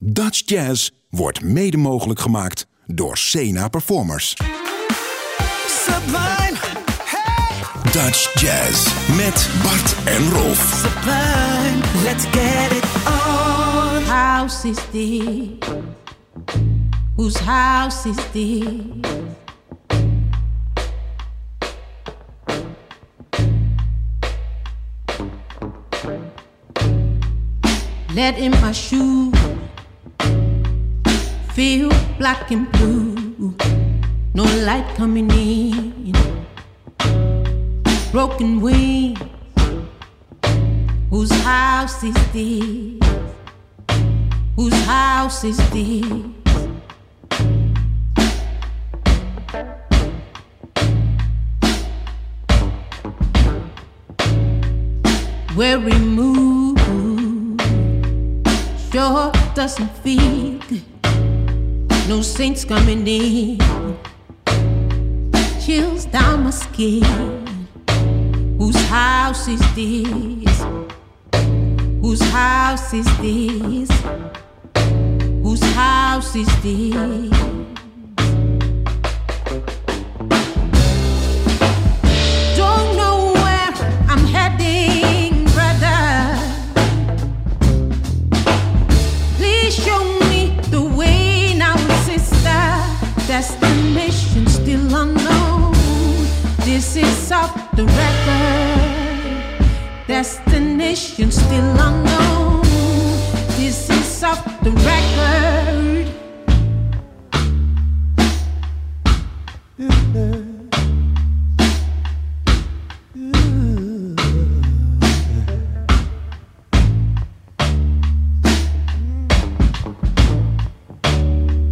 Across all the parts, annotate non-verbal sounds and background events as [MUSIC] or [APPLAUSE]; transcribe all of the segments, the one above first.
Dutch Jazz wordt mede mogelijk gemaakt door Sena Performers. Sublime, hey, Dutch Jazz met Bart en Rolf. sublime, let's get it on. house is this? Whose house is this? Let in my shoe feel black and blue. No light coming in. Broken wings. Whose house is this? Whose house is this? Where we move sure doesn't feel good. No saints coming in, chills down my skin. Whose house is this? Whose house is this? Whose house is this? Is off the record. Destination still unknown. This is off the record.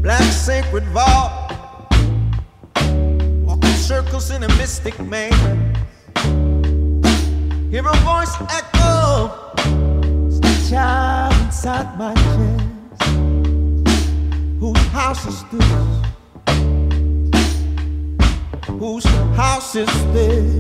Black sacred vault, walking circles in a mystic maze. Echo, the child inside my chest. Whose house is this? Whose house is this?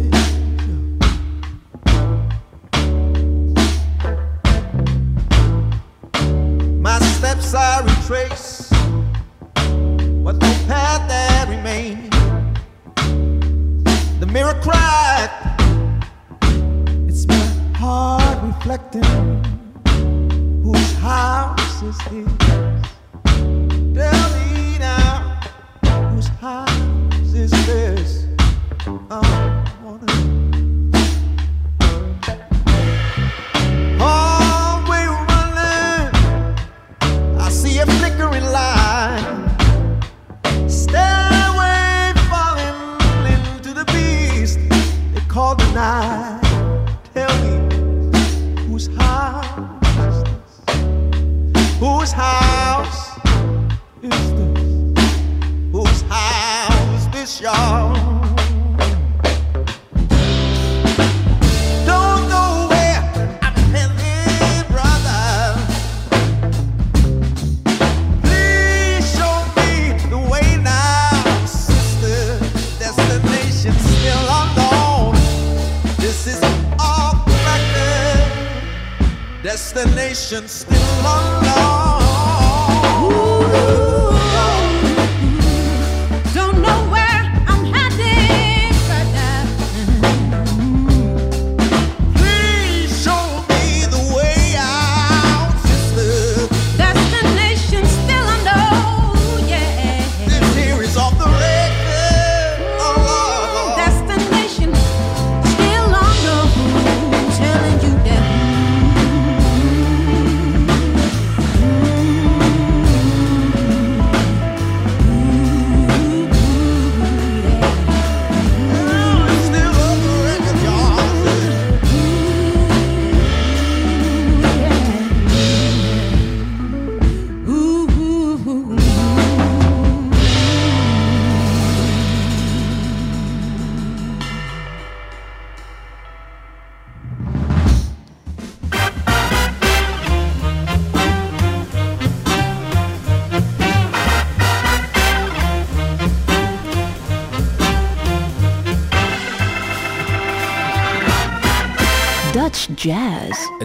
patience.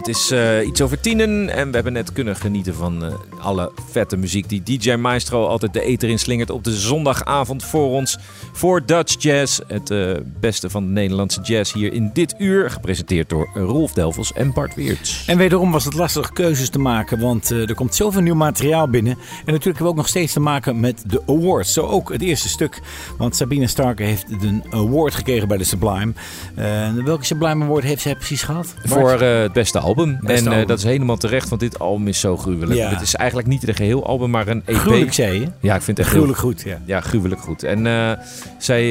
Het is uh, iets over tienen en we hebben net kunnen genieten van uh, alle vette muziek die DJ Maestro altijd de eter inslingert op de zondagavond voor ons. Voor Dutch Jazz, het uh, beste van de Nederlandse jazz hier in dit uur. Gepresenteerd door Rolf Delvels en Bart Weerts. En wederom was het lastig keuzes te maken, want er komt zoveel nieuw materiaal binnen. En natuurlijk hebben we ook nog steeds te maken met de awards. Zo ook het eerste stuk, want Sabine Starke heeft een award gekregen bij de Sublime. welke Sublime Award heeft zij precies gehad? Voor uh, het beste album. en uh, dat is helemaal terecht, want dit album is zo gruwelijk. Ja. Het is eigenlijk niet een geheel album, maar een EP. Gruwelijk zei je? Ja, ik vind het echt gruwelijk goed. Ja, ja gruwelijk goed. En uh, zij,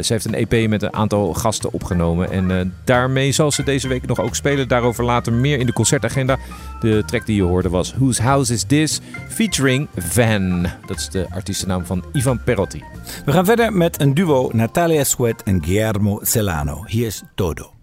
zij heeft een EP met een aantal gasten opgenomen. En daarmee zal ze deze week nog ook spelen. Daarover later meer in de concertagenda. De track die je hoorde was Whose House Is This? Featuring Van. Dat is de artiestennaam van Ivan Perotti. We gaan verder met een duo Natalia Sweat en Guillermo Celano. Hier is Todo.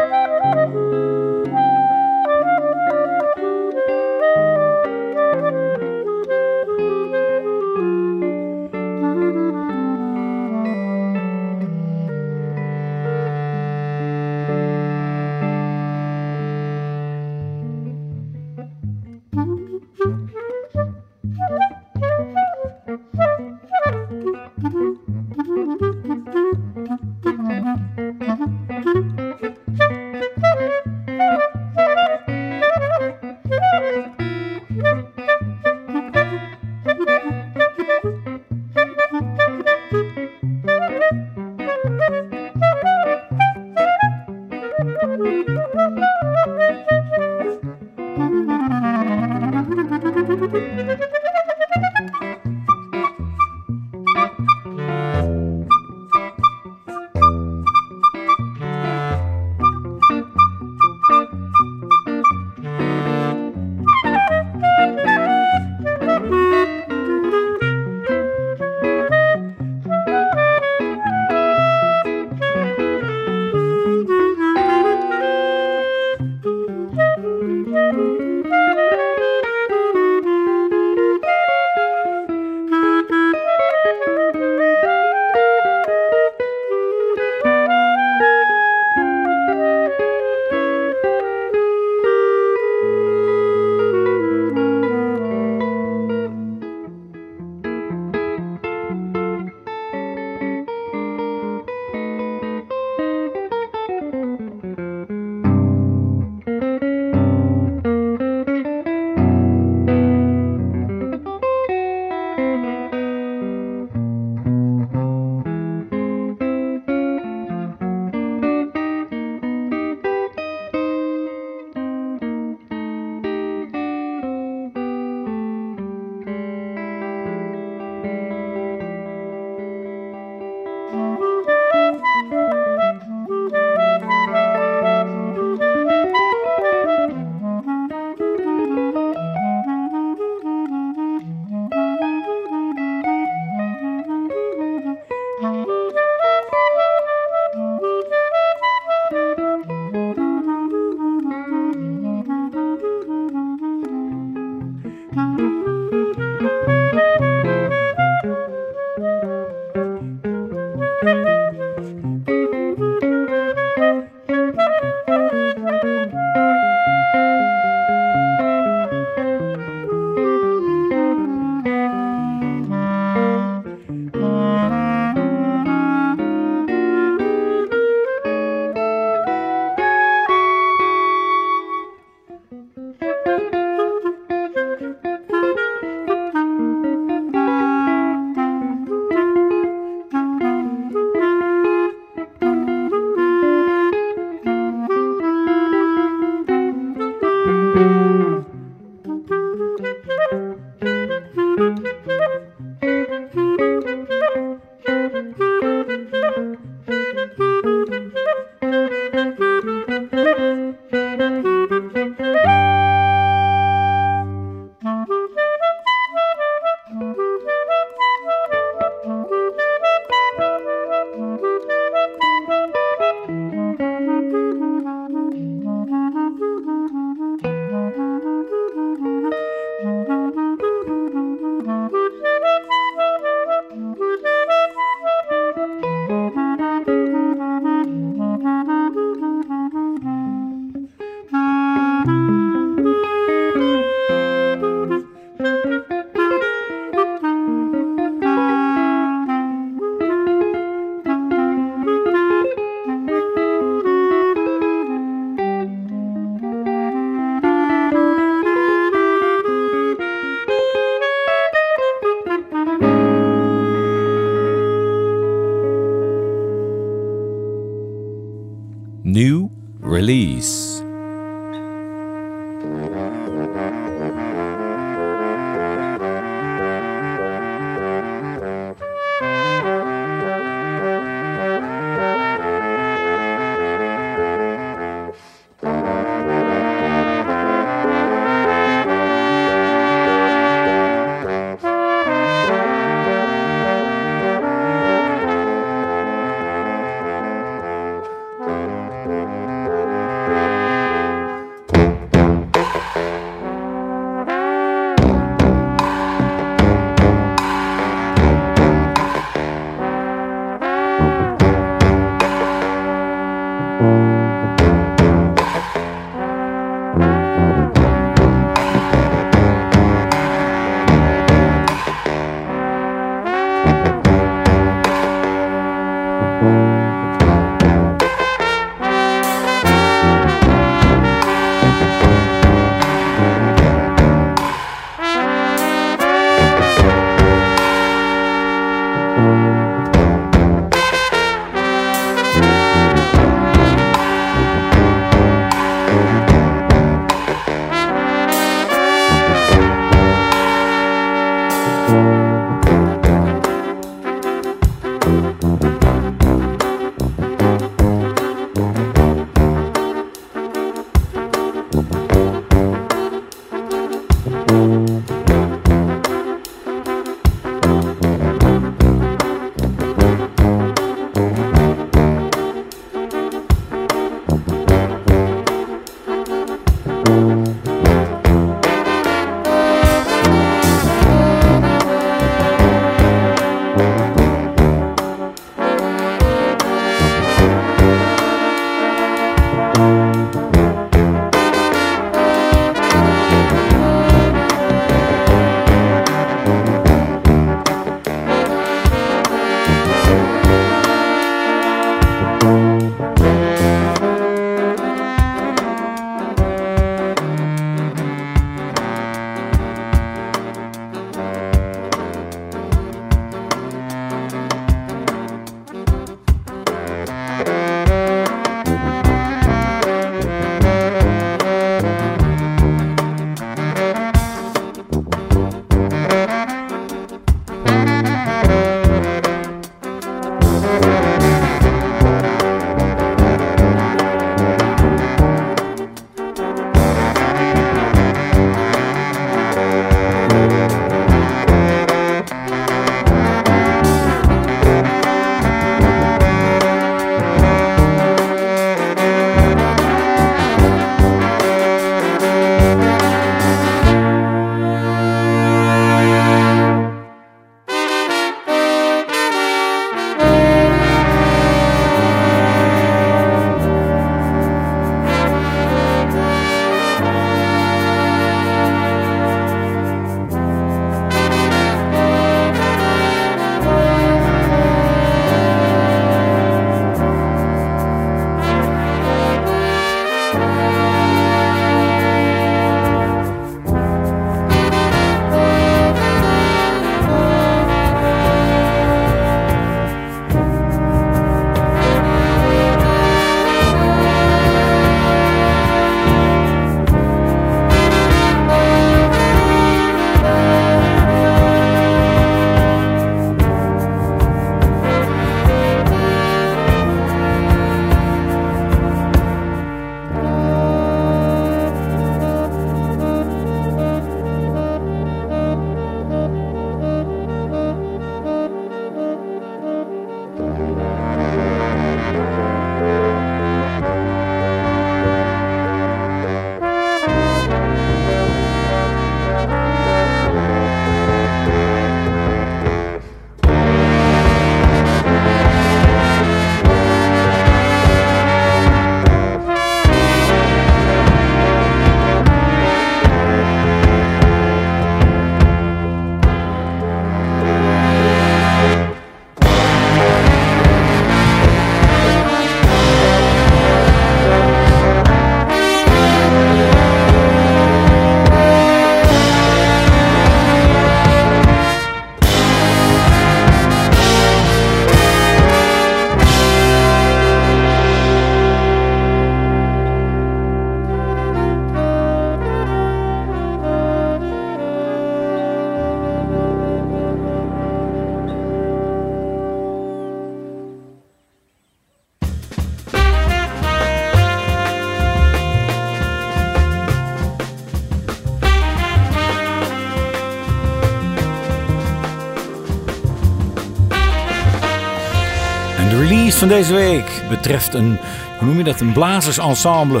Deze week betreft een, noem je dat, een blazersensemble.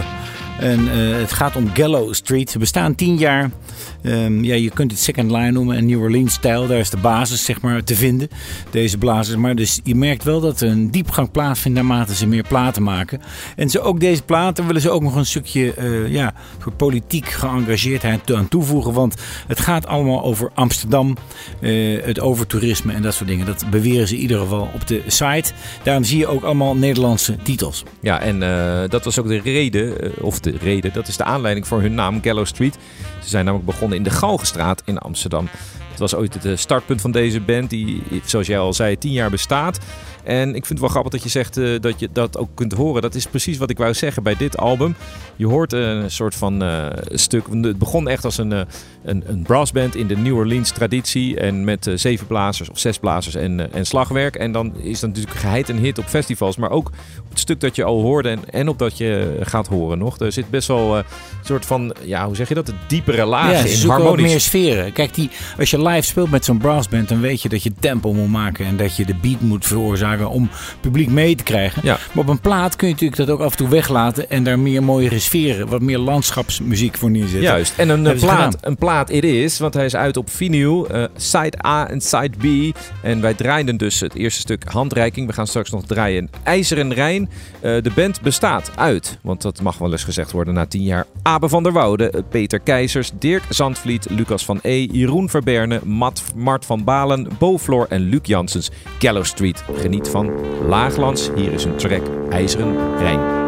En eh, het gaat om Gallow Street. Ze bestaan tien jaar. Ehm, ja, je kunt het second line noemen en New Orleans stijl. Daar is de basis zeg maar te vinden. Deze blazers. Maar dus je merkt wel dat er een diepgang plaatsvindt naarmate ze meer platen maken. En ze ook deze platen willen ze ook nog een stukje uh, ja, voor politiek geëngageerdheid aan toevoegen. Want het gaat allemaal over Amsterdam. Uh, het over toerisme en dat soort dingen. Dat beweren ze in ieder geval op de site. Daarom zie je ook allemaal Nederlandse titels. Ja, en uh, dat was ook de reden, of de reden, dat is de aanleiding voor hun naam Gallow Street. Ze zijn namelijk begonnen in de Galgenstraat in Amsterdam. Het was ooit het startpunt van deze band, die, zoals jij al zei, tien jaar bestaat. En ik vind het wel grappig dat je zegt eh, dat je dat ook kunt horen. Dat is precies wat ik wou zeggen bij dit album. Je hoort een soort van eh, stuk. Het begon echt als een, uh, een, een brassband in de New Orleans traditie. En met zeven blazers of zes blazers en, en slagwerk. En dan is dat natuurlijk geheid een hit op festivals. Maar ook op het stuk dat je al hoorde en, en op dat je gaat horen nog. Er zit best wel een soort van, ja, hoe zeg je dat? Een diepere laag ja, in. Harmonisch. meer sferen. Kijk, die, als je live speelt met zo'n brassband, dan weet je dat je tempo moet maken. En dat je de beat moet veroorzaken om publiek mee te krijgen. Ja. Maar op een plaat kun je natuurlijk dat ook af en toe weglaten. En daar meer mooiere sferen, wat meer landschapsmuziek voor neerzetten. Juist. En een, een plaat, een plaat it is, want hij is uit op vinyl. Uh, side A en side B. En wij draaiden dus het eerste stuk handreiking. We gaan straks nog draaien IJzeren Rijn. Uh, de band bestaat uit, want dat mag wel eens gezegd worden na tien jaar. Abe van der Woude, Peter Keizers, Dirk Zandvliet, Lucas van E, Jeroen Verberne, Matt, Mart van Balen, Bo Floor en Luc Janssens. Gallow Street. Geniet van Laaglands. Hier is een track IJzeren Rijn.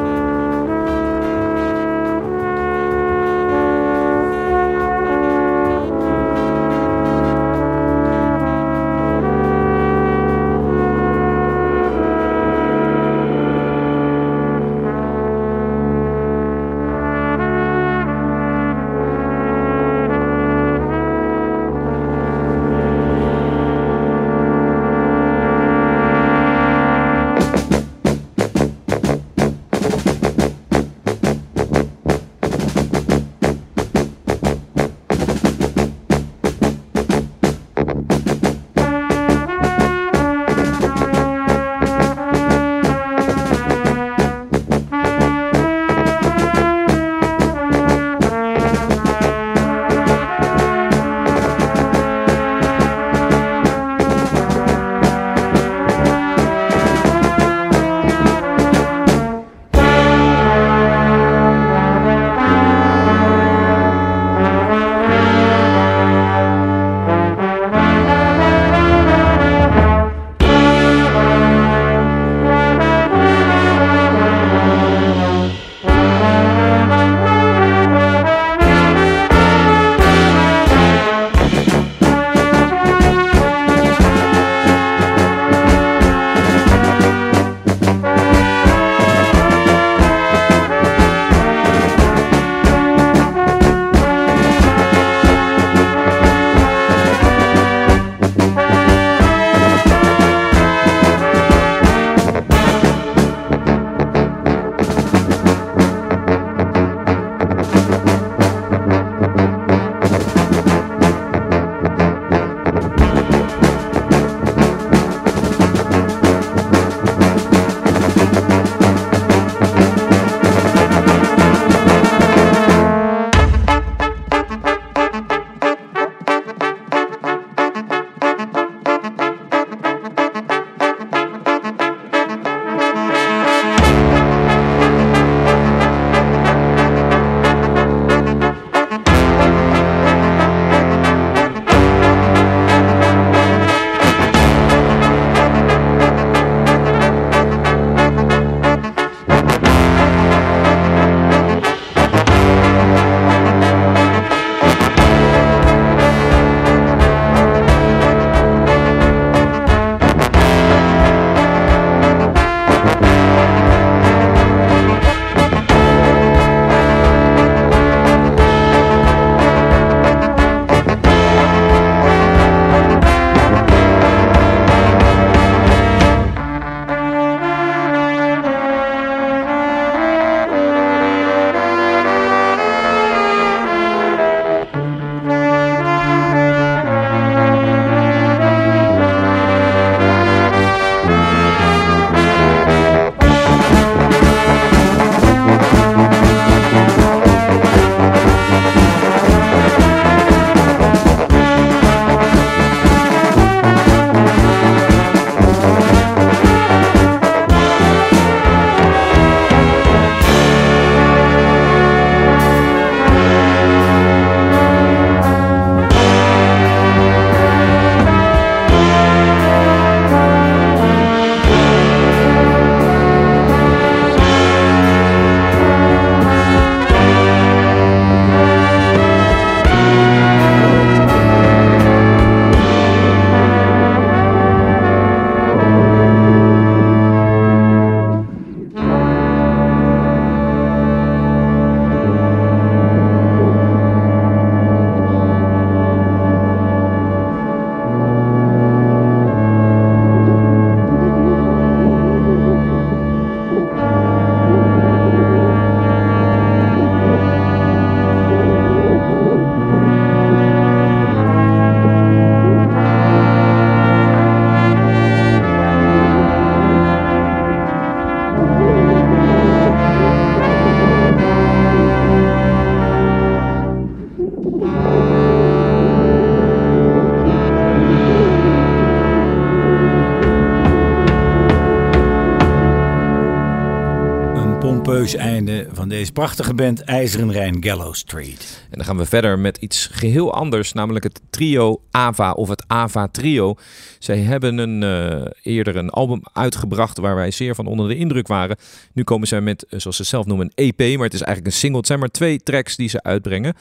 Deze prachtige band IJzeren Rijn Gallow Street. En dan gaan we verder met iets geheel anders, namelijk het trio Ava of het Ava Trio. Zij hebben een, uh, eerder een album uitgebracht waar wij zeer van onder de indruk waren. Nu komen zij met, eh, zoals ze zelf noemen, een EP, maar het is eigenlijk een single. Het zijn maar twee tracks die ze uitbrengen.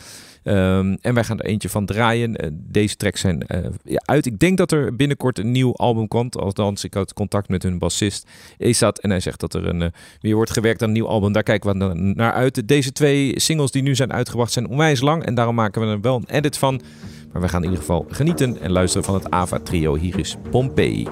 Um, en wij gaan er eentje van draaien. Uh, deze tracks zijn uit. Ik denk dat er binnenkort een nieuw album komt. Althans, ik had contact met hun bassist Esat. En hij zegt dat er een, weer wordt gewerkt aan een nieuw album. Daar kijken we naar uit. Deze twee singles die nu zijn uitgebracht zijn onwijs lang. En daarom maken we er wel een edit van. Maar we gaan in ieder geval genieten en luisteren van het Ava trio. Hier is Pompeii.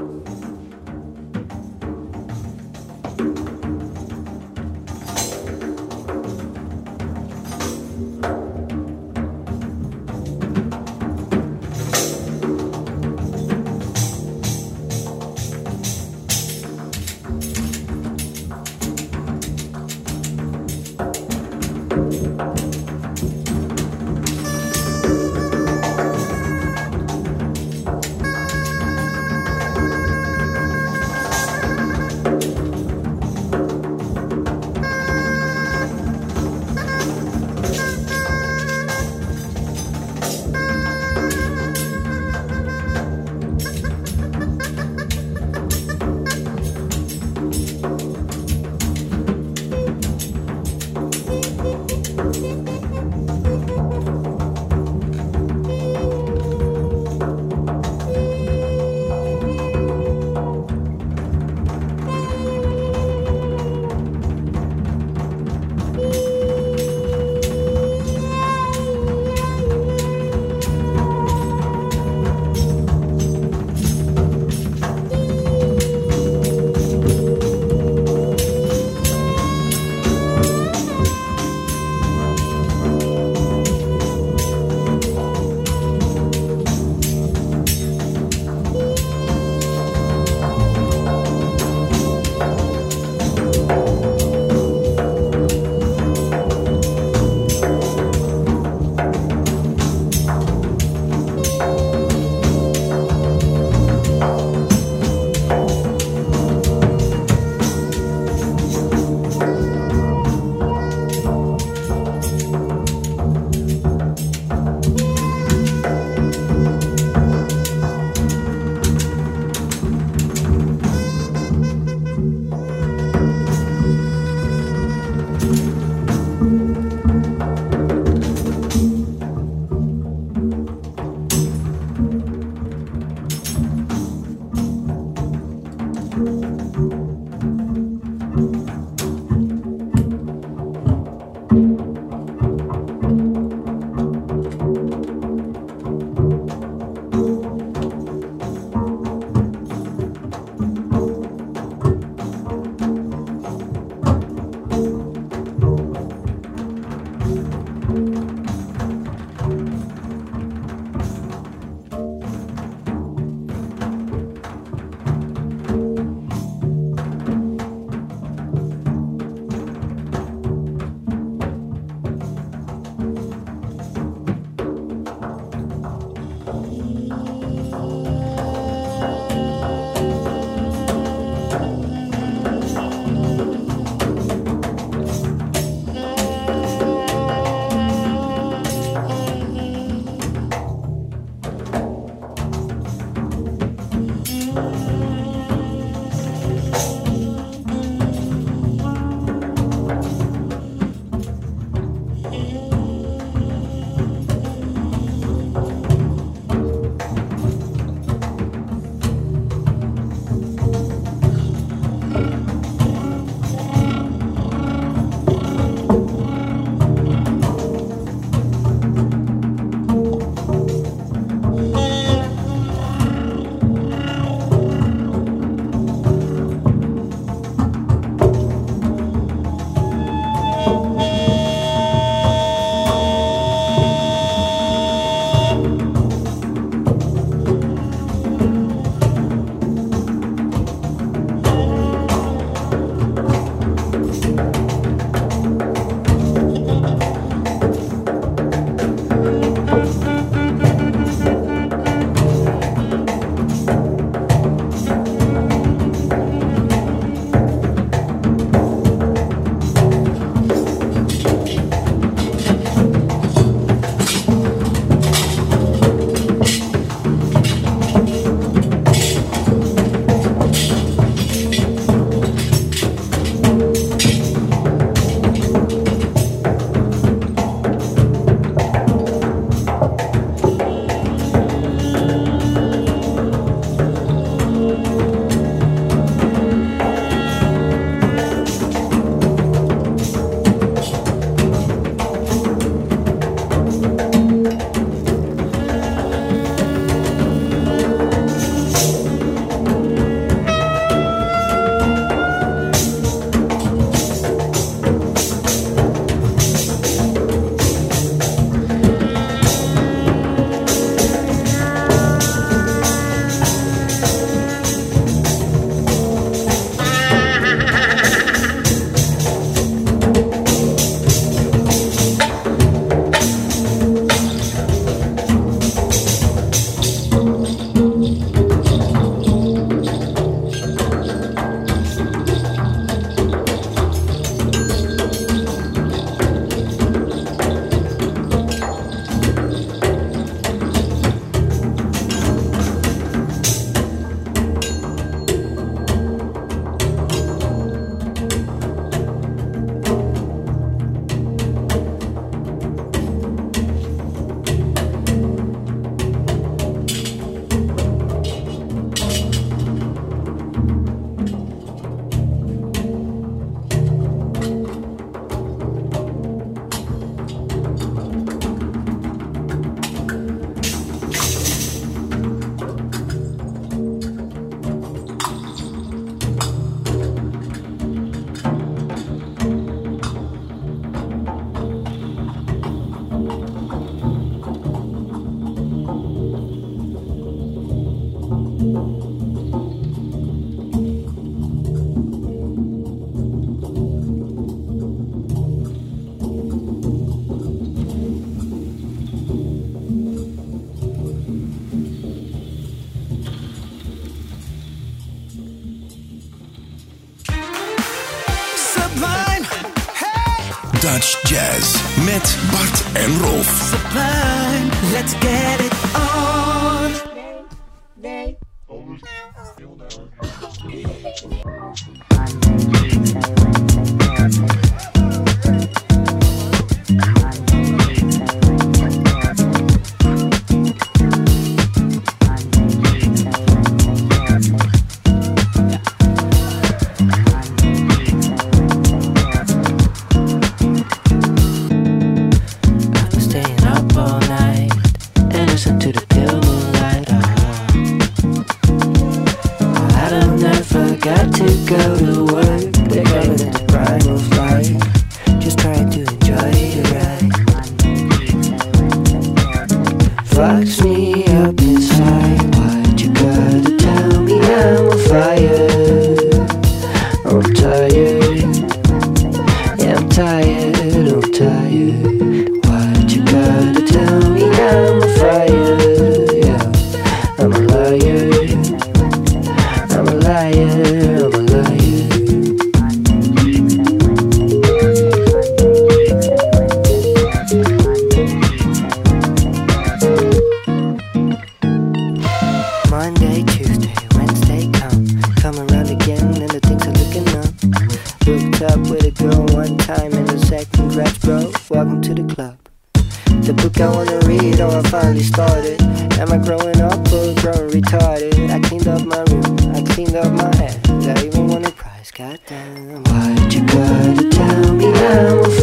Dutch Jazz met Bart en Rolf. Sublime, let's get it on.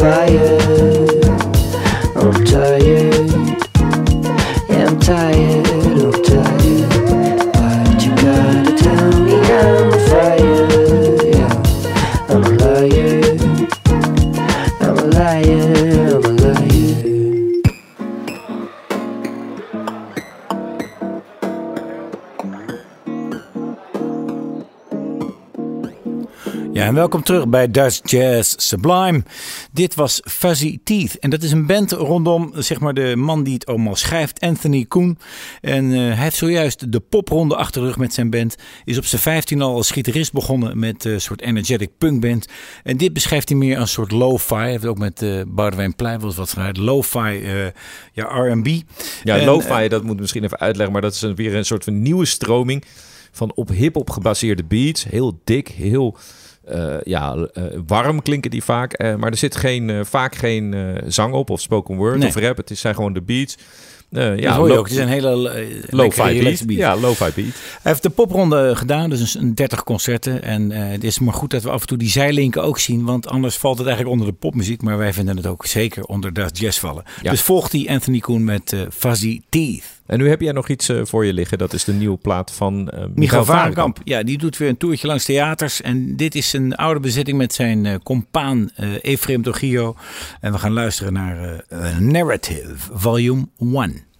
Tell me. Ja, en welkom terug bij Dutch Jazz Sublime. Dit was Fuzzy Teeth. En dat is een band rondom zeg maar, de man die het allemaal schrijft, Anthony Koen. En eh, hij heeft zojuist de popronde achter de rug met zijn band. Is op zijn 15 al als gitarist begonnen met een soort energetic punkband. En dit beschrijft hij meer als een soort lo-fi. Hij heeft ook met uh, Boudewijn wat gehad. Lo-fi, uh, ja, R&B. Ja, lo-fi, eh, dat moet ik misschien even uitleggen, maar dat is een, weer een soort van nieuwe stroming van op hip-hop gebaseerde beats. Heel dik, heel eh, ja, eh, warm klinken die vaak. eh, maar er zit geen, vaak geen zang op of spoken word Nee. of rap. Het is- zijn gewoon de beats. Eh, Ja, hoor je ook. Het is een hele lo-fi lekkere, beat. Ja, lo-fi beat. Hij heeft de popronde gedaan, dus een 30 concerten. En het is maar goed dat we af en toe die zijlinken ook zien. Want anders valt het eigenlijk onder de popmuziek. Maar wij vinden het ook zeker onder de jazz vallen. Ja. Dus volgt die Anthony Koen met Fuzzy Teeth. En nu heb jij nog iets eh, voor je liggen. Dat is de nieuwe plaat van eh Michael Varenkamp. Ja, die doet weer een toertje langs theaters. En dit is een oude bezetting met zijn eh compaan Efraim Trujillo. En we gaan luisteren naar Narrative Volume 1.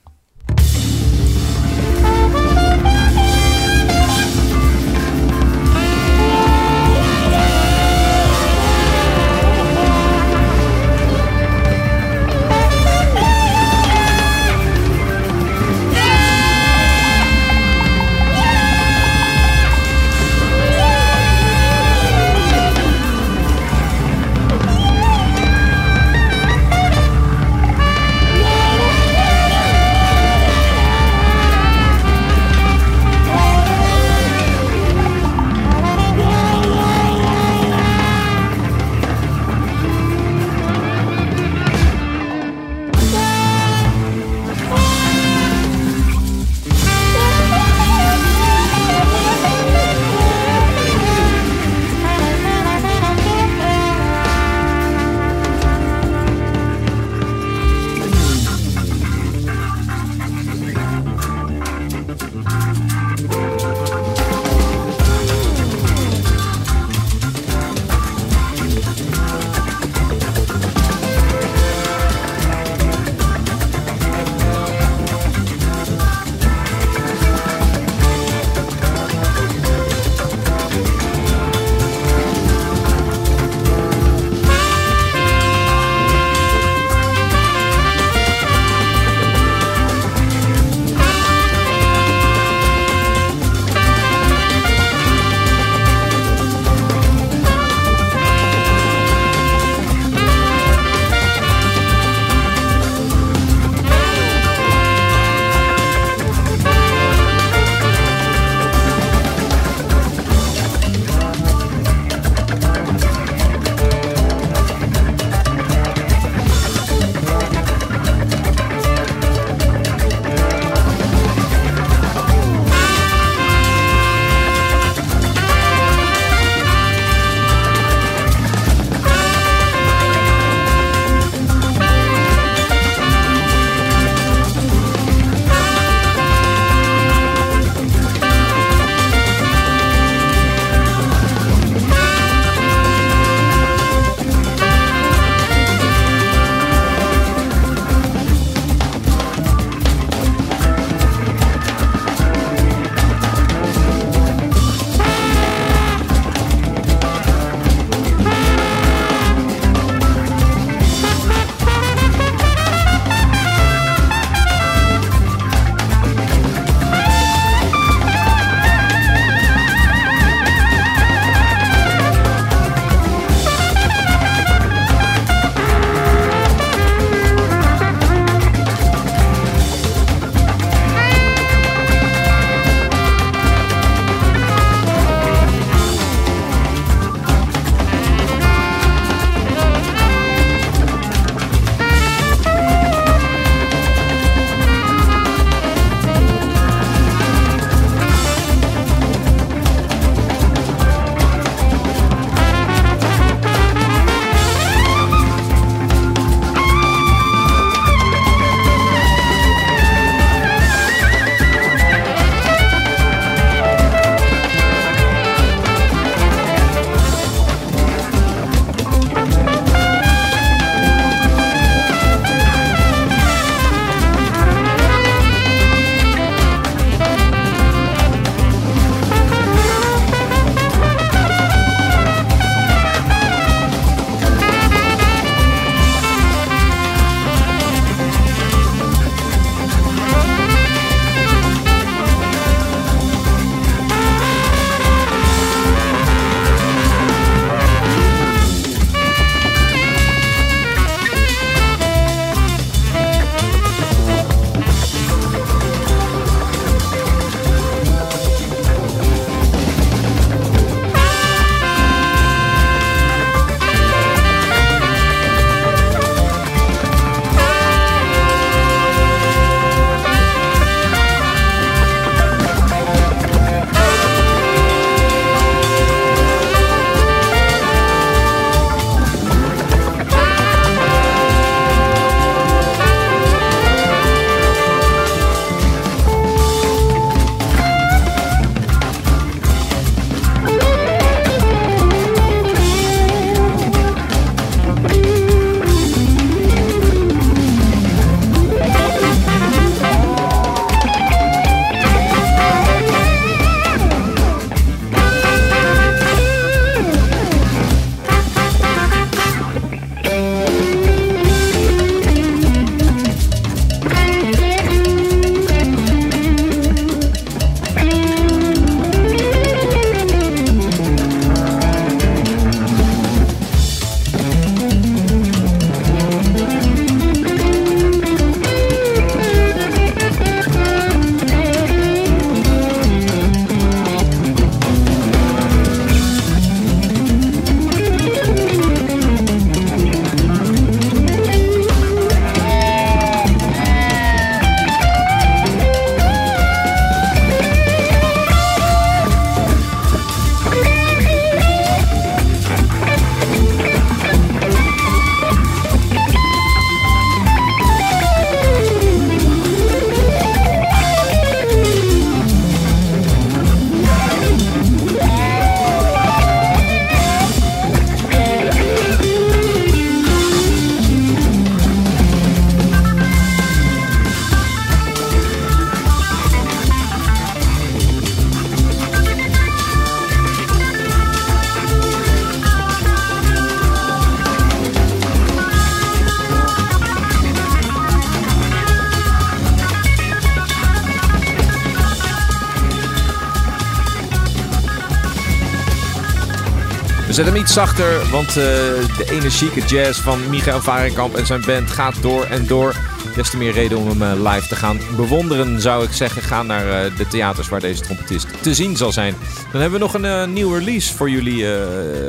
Zachter, want uh, de energieke jazz van Michael Varenkamp en zijn band gaat door en door. Des te meer reden om hem uh, live te gaan bewonderen, zou ik zeggen. Ga naar uh, de theaters waar deze trompetist te zien zal zijn. Dan hebben we nog een nieuwe release voor jullie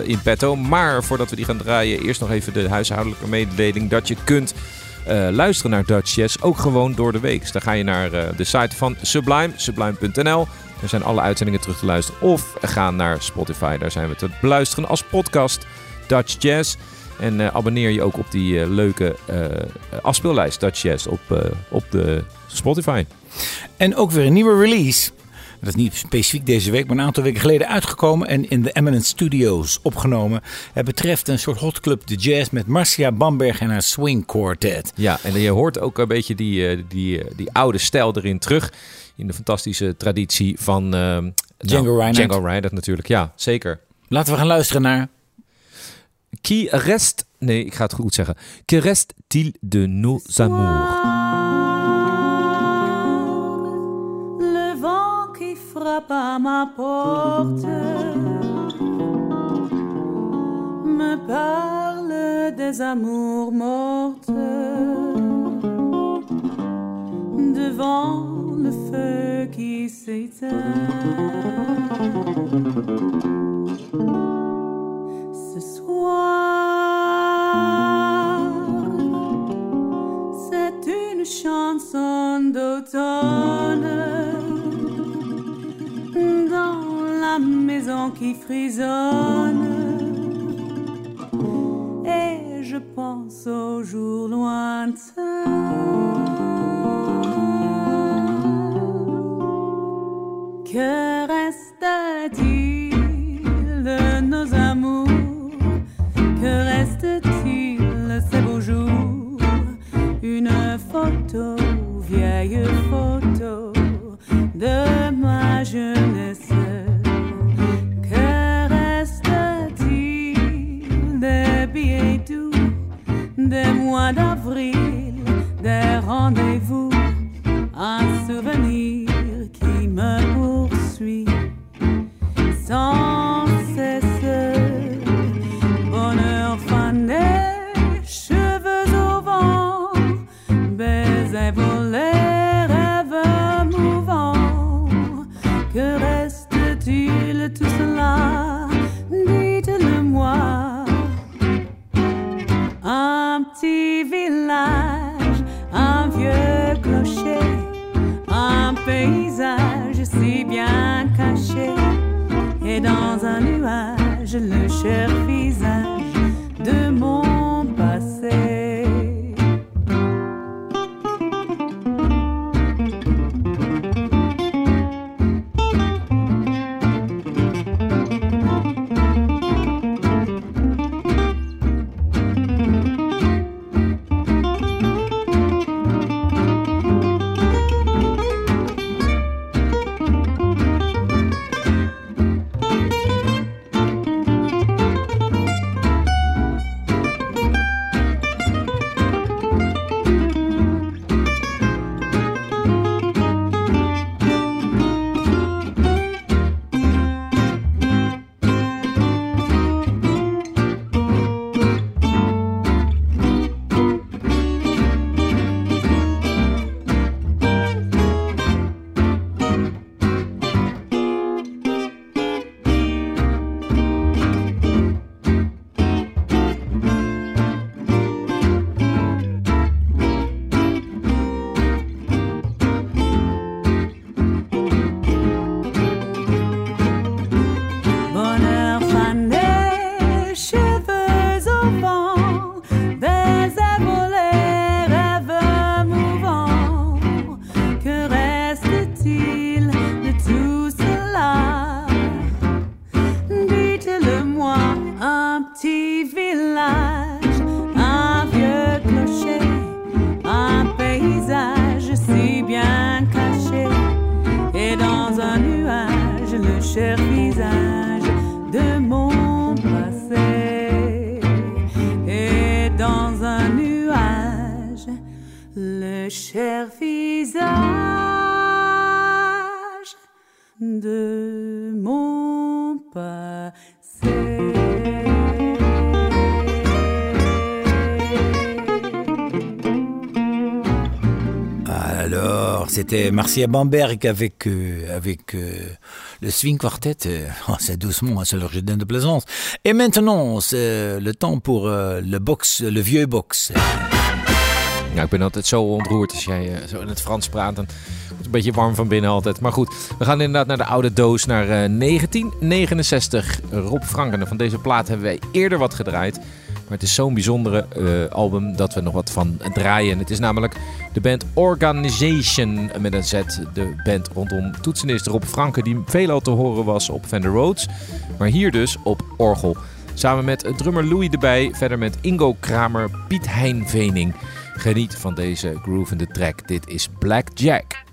in petto. Maar voordat we die gaan draaien, eerst nog even de huishoudelijke mededeling dat je kunt luisteren naar Dutch Jazz ook gewoon door de week. Dus dan ga je naar de site van Sublime, sublime.nl. Daar zijn alle uitzendingen terug te luisteren. Of ga naar Spotify, daar zijn we te beluisteren als podcast Dutch Jazz. En uh, abonneer je ook op die leuke afspeellijst Dutch Jazz op, op de Spotify. En ook weer een nieuwe release. Dat is niet specifiek deze week, maar een aantal weken geleden uitgekomen en in de Eminent Studios opgenomen. Het betreft een soort hotclub de jazz met Marcia Bamberg en haar swing quartet. Ja, en je hoort ook een beetje die, die, die, die oude stijl erin terug. In de fantastische traditie van uh, Django nou, Reinhardt. Django Reinhardt natuurlijk, ja, zeker. Laten we gaan luisteren naar... Qui reste... Nee, ik ga het goed zeggen. Qui reste-t-il de nos amours? Frappe à ma porte, me parle des amours mortes. Devant le feu qui s'éteint. Ce soir, c'est une chanson d'automne maison qui frisonne. Et je pense aux jours lointains. Alors, c'était Marcia Bamberg avec, euh, avec euh, le Swing Quartet. Euh, [LAUGHS] oh, c'est doucement, hein, c'est leur jardin de plaisance. Et maintenant, c'est le temps pour euh, le box, le vieux box. Ik ben altijd zo ontroerd als jij eh, zo in het Frans praat. Het een beetje warm van binnen altijd. Maar goed, we gaan inderdaad naar de oude doos, naar eh, 1969. Rob Franken. Van deze plaat hebben wij eerder wat gedraaid. Maar het is zo'n bijzondere eh, album dat we nog wat van draaien. Het is namelijk de band Organization met een Z. De band rondom toetsenist Rob Franken, die veelal te horen was op Fender Rhodes. Maar hier dus op orgel. Samen met drummer Louis erbij. Verder met Ingo Kramer, Piet Hein Vening. Geniet van deze groovende track. Dit is Black Jack.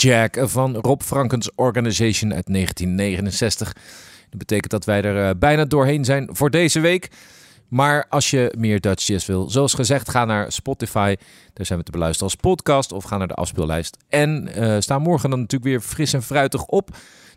Jack van Rob Frankens Organization uit 1969. Dat betekent dat wij er eh, bijna doorheen zijn voor deze week. Maar als je meer Dutch Jazz wil, zoals gezegd, ga naar Spotify. Daar zijn we te beluisteren als podcast of ga naar de afspeellijst. En eh sta morgen dan natuurlijk weer fris en fruitig op.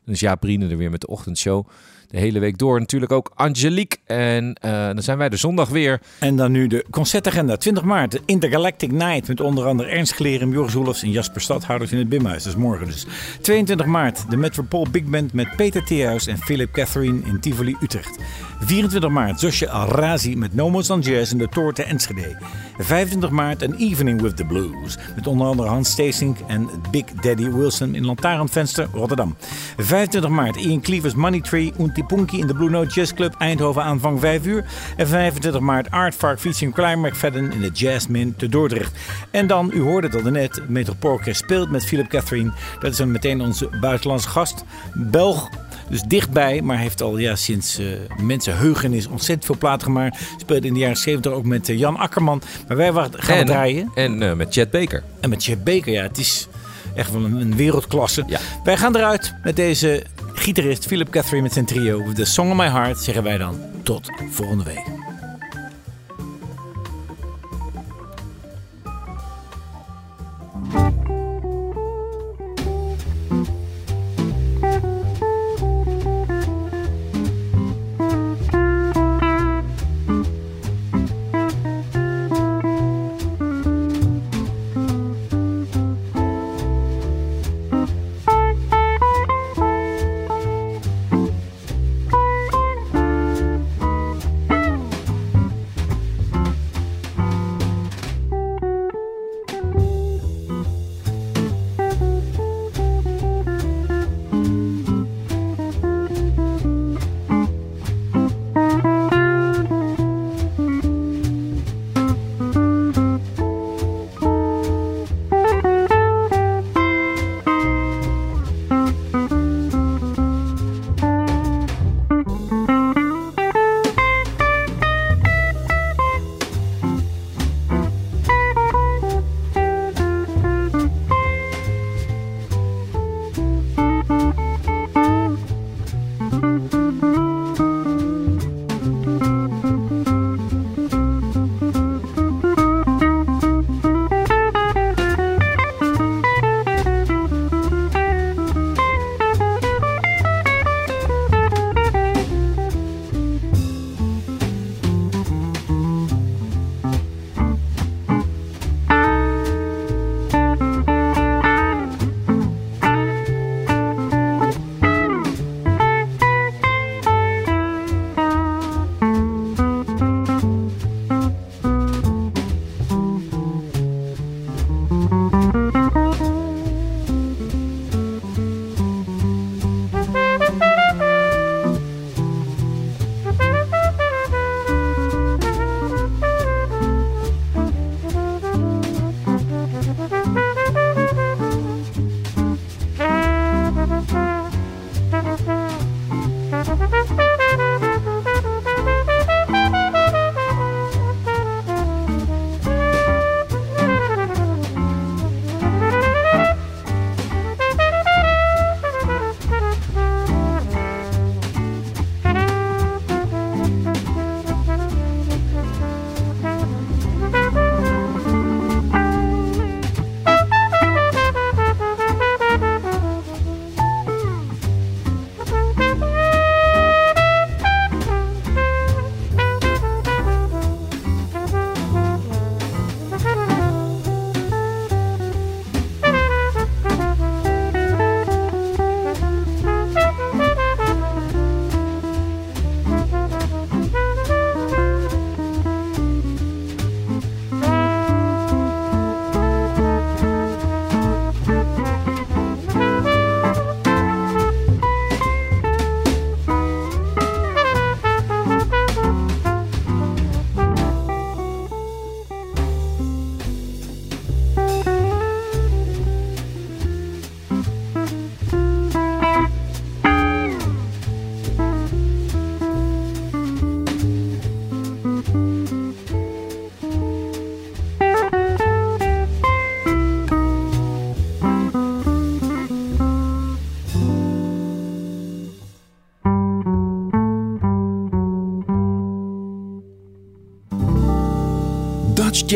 Dan is Jaap Brienen er weer met de ochtendshow. De hele week door natuurlijk ook Angelique. En eh, dan zijn wij de zondag weer. En dan nu de concertagenda. 20 maart, de Intergalactic Night. Met onder andere Ernst Glerum, Joris Roelofs en Jasper Stadhouders in het Bimhuis. Dat is morgen dus. 22 maart, de Metropole Big Band met Peter Theehuis en Philip Catherine in Tivoli, Utrecht. 24 maart, Zosje Alrazi met No More Than Jazz in de Tour te Enschede. 25 maart, een Evening with the Blues. Met onder andere Hans Stasink en Big Daddy Wilson in Lantaarnvenster, Rotterdam. 25 maart, Ian Cleaver's Money Tree, Unti Punky in de Blue Note Jazz Club, Eindhoven aanvang 5 uur. En 25 maart, Aardvark featuring Clive McFadden in de Jazzmin te Dordrecht. En dan, u hoorde het al net, Metropolke speelt met Philip Catherine. Dat is meteen onze buitenlandse gast, Belg. Dus dichtbij, maar heeft al ja, sinds uh, mensenheugenis ontzettend veel platen gemaakt. Speelde in de jaren 70 ook met uh, Jan Akkerman. Maar wij gaan en, draaien. En uh, met Chet Baker. En met Chet Baker, ja. Het is echt wel een, een wereldklasse. Ja. Wij gaan eruit met deze gitarist Philip Catherine met zijn trio. The Song of My Heart zeggen wij dan tot volgende week.